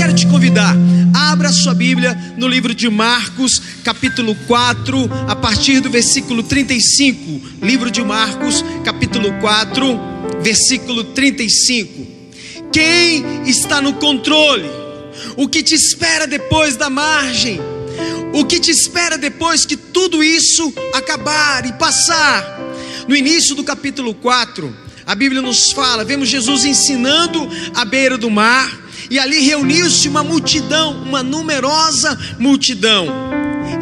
quero te convidar, abra sua Bíblia no livro de Marcos, capítulo 4, a partir do versículo 35. Livro de Marcos, capítulo 4, versículo 35. Quem está no controle? O que te espera depois da margem? O que te espera depois que tudo isso acabar e passar? No início do capítulo 4, a Bíblia nos fala, vemos Jesus ensinando à beira do mar, e ali reuniu-se uma multidão, uma numerosa multidão.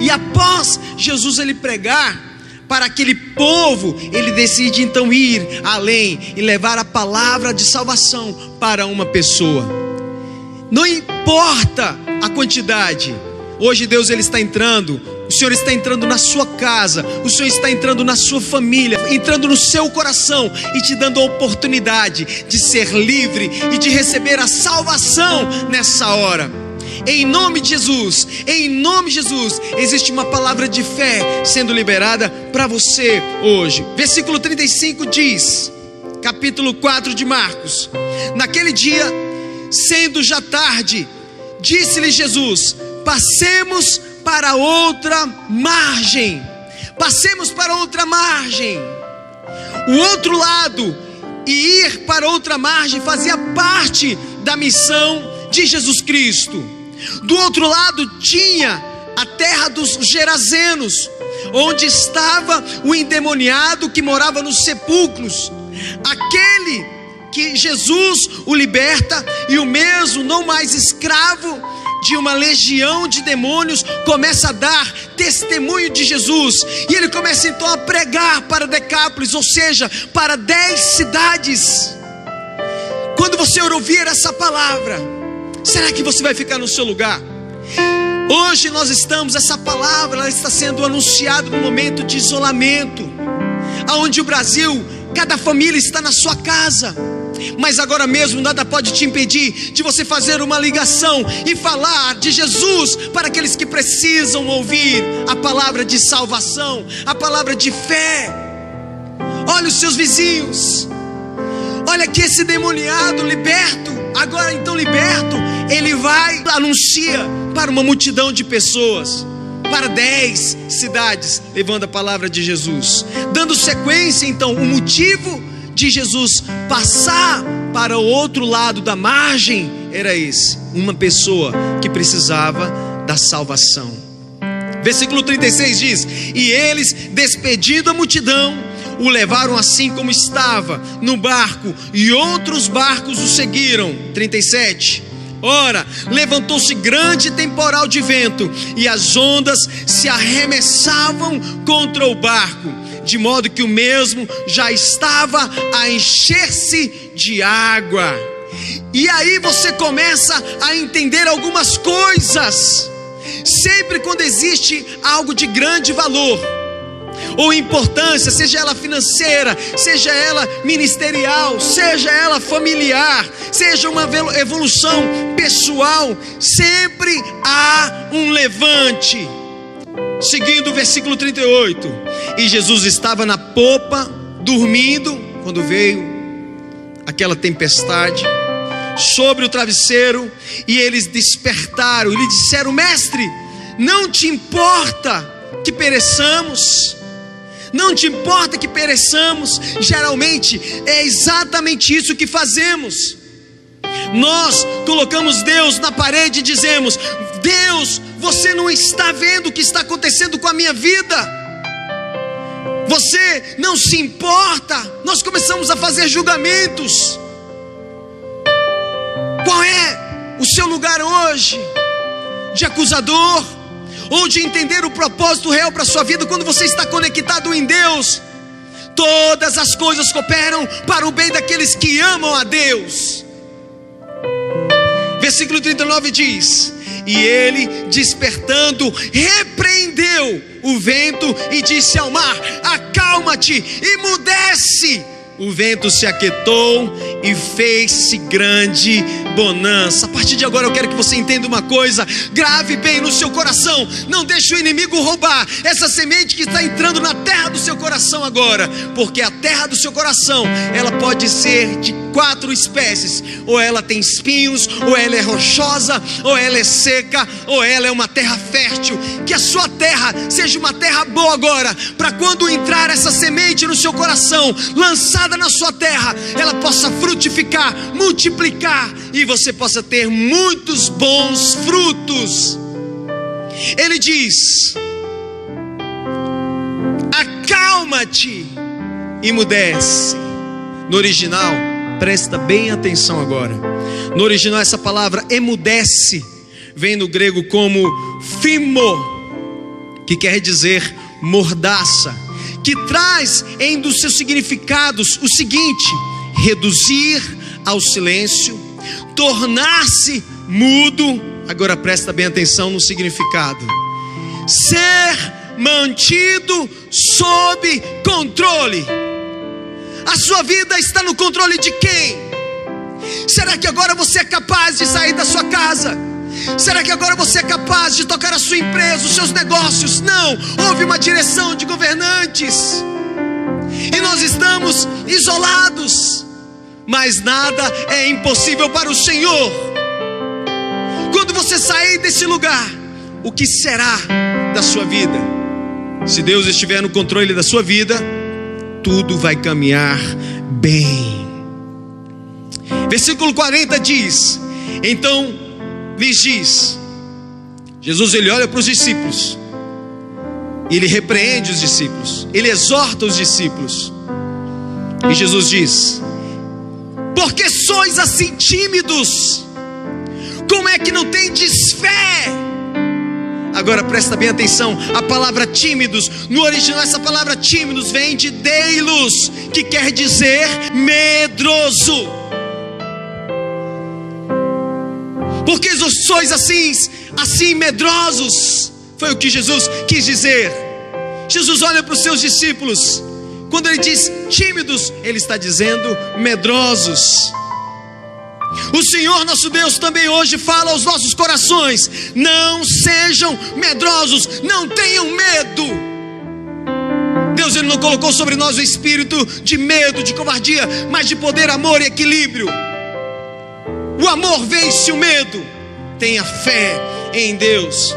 E após Jesus ele pregar para aquele povo, ele decide então ir além e levar a palavra de salvação para uma pessoa. Não importa a quantidade. Hoje Deus ele está entrando o Senhor está entrando na sua casa, o Senhor está entrando na sua família, entrando no seu coração e te dando a oportunidade de ser livre e de receber a salvação nessa hora. Em nome de Jesus, em nome de Jesus, existe uma palavra de fé sendo liberada para você hoje. Versículo 35 diz, capítulo 4 de Marcos: Naquele dia, sendo já tarde, disse-lhe Jesus: Passemos para outra margem. Passemos para outra margem. O outro lado e ir para outra margem fazia parte da missão de Jesus Cristo. Do outro lado tinha a terra dos Gerazenos, onde estava o endemoniado que morava nos sepulcros. Aquele que Jesus o liberta e o escravo de uma legião de demônios começa a dar testemunho de Jesus, e ele começa então a pregar para Decápolis, ou seja, para dez cidades. Quando você ouvir essa palavra, será que você vai ficar no seu lugar? Hoje nós estamos, essa palavra ela está sendo anunciada no momento de isolamento, aonde o Brasil, cada família está na sua casa mas agora mesmo nada pode te impedir de você fazer uma ligação e falar de Jesus para aqueles que precisam ouvir a palavra de salvação, a palavra de fé. Olha os seus vizinhos, olha que esse demoniado liberto, agora então liberto, ele vai, anuncia para uma multidão de pessoas para dez cidades, levando a palavra de Jesus, dando sequência então, o motivo de Jesus passar para o outro lado da margem era esse: uma pessoa que precisava da salvação. Versículo 36 diz: E eles, despedindo a multidão, o levaram assim como estava no barco, e outros barcos o seguiram. 37. Ora, levantou-se grande temporal de vento, e as ondas se arremessavam contra o barco de modo que o mesmo já estava a encher-se de água. E aí você começa a entender algumas coisas. Sempre quando existe algo de grande valor, ou importância, seja ela financeira, seja ela ministerial, seja ela familiar, seja uma evolução pessoal, sempre há um levante. Seguindo o versículo 38. E Jesus estava na popa, dormindo, quando veio aquela tempestade, sobre o travesseiro, e eles despertaram e lhe disseram: Mestre, não te importa que pereçamos? Não te importa que pereçamos? Geralmente é exatamente isso que fazemos. Nós colocamos Deus na parede e dizemos: Deus, você não está vendo o que está acontecendo com a minha vida. Você não se importa. Nós começamos a fazer julgamentos. Qual é o seu lugar hoje? De acusador ou de entender o propósito real para a sua vida quando você está conectado em Deus? Todas as coisas cooperam para o bem daqueles que amam a Deus. Versículo 39 diz: e ele, despertando, repreendeu o vento e disse ao mar: Acalma-te, emudece. O vento se aquietou e fez-se grande bonança. A partir de agora eu quero que você entenda uma coisa, grave bem no seu coração, não deixe o inimigo roubar essa semente que está entrando na terra do seu coração agora, porque a terra do seu coração, ela pode ser de quatro espécies, ou ela tem espinhos, ou ela é rochosa, ou ela é seca, ou ela é uma terra fértil. Que a sua terra seja uma terra boa agora, para quando entrar essa semente no seu coração, na sua terra, ela possa frutificar, multiplicar e você possa ter muitos bons frutos. Ele diz: Acalma-te, imudece. No original, presta bem atenção agora. No original, essa palavra emudece vem no grego como fimo, que quer dizer mordaça, que traz em dos seus significados o seguinte: reduzir ao silêncio, tornar-se mudo. Agora presta bem atenção no significado. Ser mantido sob controle. A sua vida está no controle de quem? Será que agora você é capaz de sair da sua casa? Será que agora você é capaz de tocar a sua empresa, os seus negócios? Não, houve uma direção de governantes, e nós estamos isolados, mas nada é impossível para o Senhor. Quando você sair desse lugar, o que será da sua vida? Se Deus estiver no controle da sua vida, tudo vai caminhar bem. Versículo 40 diz: Então lhes diz: Jesus ele olha para os discípulos, ele repreende os discípulos, ele exorta os discípulos, e Jesus diz: Por que sois assim tímidos? Como é que não tendes fé? Agora presta bem atenção, a palavra tímidos, no original essa palavra tímidos vem de deilos, que quer dizer medroso. Porque sois assim, assim medrosos. Foi o que Jesus quis dizer. Jesus olha para os seus discípulos, quando ele diz tímidos, ele está dizendo medrosos. O Senhor nosso Deus também hoje fala aos nossos corações: não sejam medrosos, não tenham medo. Deus ele não colocou sobre nós o espírito de medo, de covardia, mas de poder, amor e equilíbrio. O amor vence o medo. Tenha fé em Deus.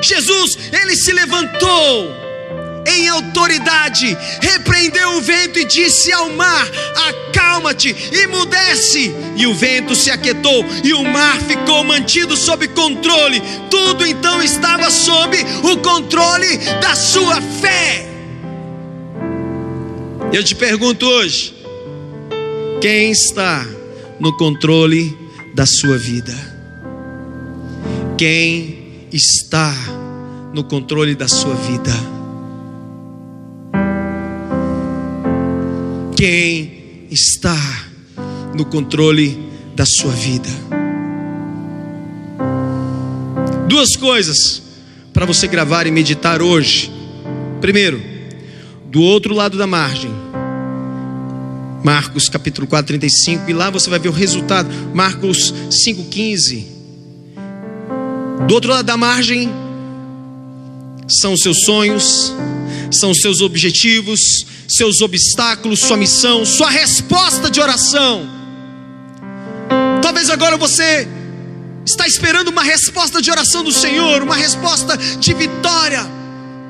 Jesus, ele se levantou em autoridade, repreendeu o vento e disse ao mar: Acalma-te, imudece. E o vento se aquietou e o mar ficou mantido sob controle. Tudo então estava sob o controle da sua fé. Eu te pergunto hoje: quem está no controle da sua vida. Quem está no controle da sua vida? Quem está no controle da sua vida? Duas coisas para você gravar e meditar hoje. Primeiro, do outro lado da margem, Marcos capítulo 4, 35, e lá você vai ver o resultado. Marcos 5, 15. Do outro lado da margem são os seus sonhos, são os seus objetivos, seus obstáculos, sua missão, sua resposta de oração. Talvez agora você está esperando uma resposta de oração do Senhor, uma resposta de vitória,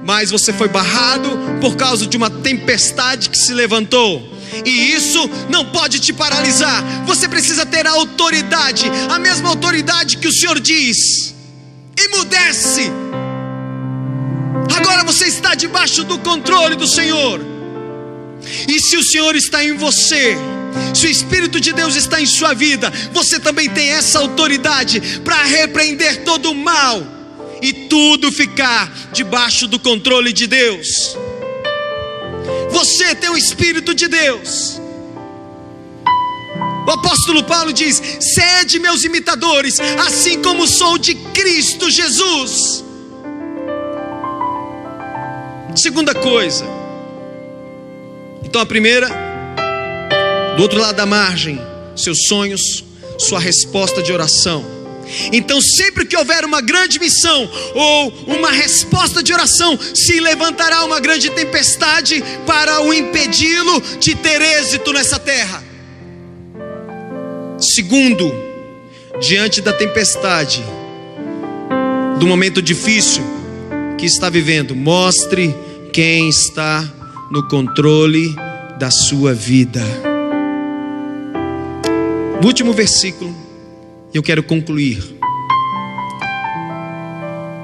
mas você foi barrado por causa de uma tempestade que se levantou e isso não pode te paralisar. Você precisa ter a autoridade, a mesma autoridade que o Senhor diz. Emudece. Agora você está debaixo do controle do Senhor. E se o Senhor está em você, se o Espírito de Deus está em sua vida, você também tem essa autoridade para repreender todo o mal e tudo ficar debaixo do controle de Deus. Você tem o Espírito de Deus. O apóstolo Paulo diz: Sede meus imitadores, assim como sou de Cristo Jesus. Segunda coisa. Então a primeira, Do outro lado da margem, seus sonhos, sua resposta de oração. Então, sempre que houver uma grande missão ou uma resposta de oração, se levantará uma grande tempestade para o impedi-lo de ter êxito nessa terra. Segundo, diante da tempestade, do momento difícil que está vivendo, mostre quem está no controle da sua vida. Último versículo, eu quero concluir.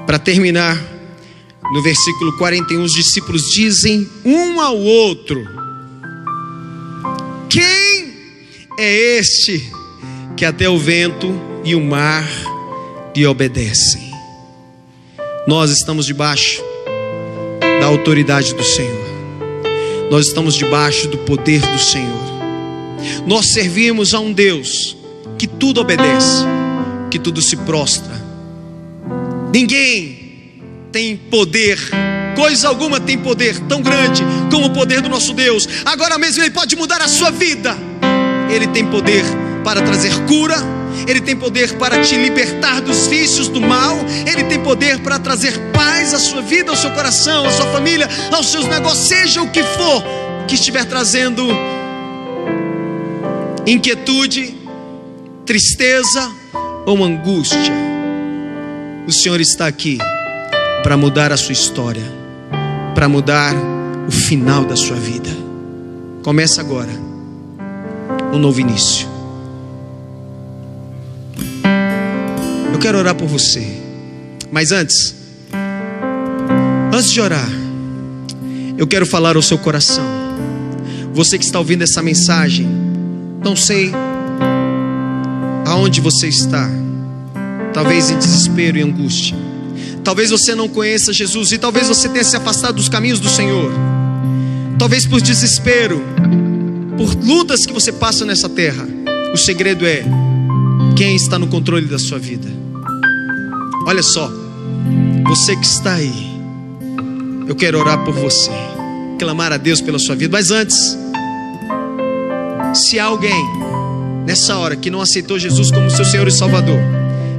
Para terminar, no versículo 41, os discípulos dizem um ao outro: Quem é este que até o vento e o mar lhe obedecem? Nós estamos debaixo da autoridade do Senhor, nós estamos debaixo do poder do Senhor. Nós servimos a um Deus que tudo obedece, que tudo se prostra. Ninguém tem poder, coisa alguma tem poder tão grande como o poder do nosso Deus. Agora mesmo Ele pode mudar a sua vida. Ele tem poder para trazer cura, Ele tem poder para te libertar dos vícios do mal, Ele tem poder para trazer paz à sua vida, ao seu coração, à sua família, aos seus negócios, seja o que for que estiver trazendo inquietude, tristeza ou angústia. O Senhor está aqui para mudar a sua história, para mudar o final da sua vida. Começa agora um novo início. Eu quero orar por você, mas antes, antes de orar, eu quero falar ao seu coração. Você que está ouvindo essa mensagem, não sei aonde você está, talvez em desespero e angústia. Talvez você não conheça Jesus e talvez você tenha se afastado dos caminhos do Senhor. Talvez por desespero, por lutas que você passa nessa terra. O segredo é quem está no controle da sua vida. Olha só, você que está aí, eu quero orar por você, clamar a Deus pela sua vida, mas antes, se alguém nessa hora que não aceitou Jesus como seu Senhor e Salvador,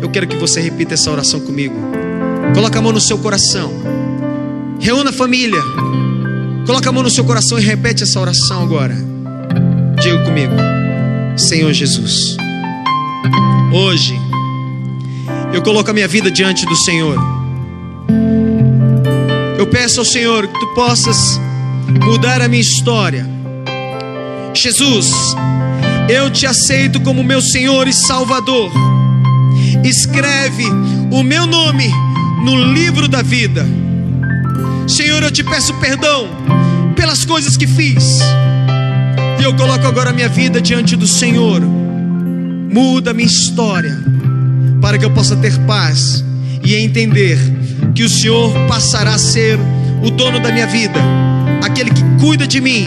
eu quero que você repita essa oração comigo. Coloca a mão no seu coração. Reúna a família. Coloca a mão no seu coração e repete essa oração agora. Diga comigo. Senhor Jesus. Hoje eu coloco a minha vida diante do Senhor. Eu peço ao Senhor que tu possas mudar a minha história. Jesus, eu te aceito como meu Senhor e Salvador. Escreve o meu nome no livro da vida. Senhor, eu te peço perdão pelas coisas que fiz. E eu coloco agora a minha vida diante do Senhor. Muda minha história para que eu possa ter paz e entender que o Senhor passará a ser o dono da minha vida, aquele que cuida de mim,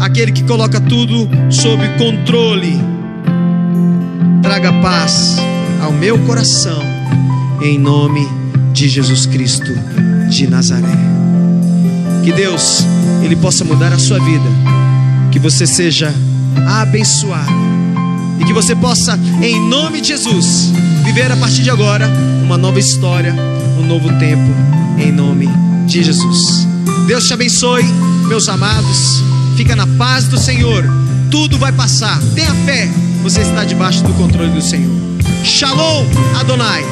aquele que coloca tudo sob controle. Traga paz ao meu coração, em nome de Jesus Cristo de Nazaré. Que Deus, Ele possa mudar a sua vida, que você seja abençoado e que você possa, em nome de Jesus, viver a partir de agora uma nova história, um novo tempo, em nome de Jesus. Deus te abençoe, meus amados. Fica na paz do Senhor. Tudo vai passar. Tenha fé. Você está debaixo do controle do Senhor. Shalom Adonai.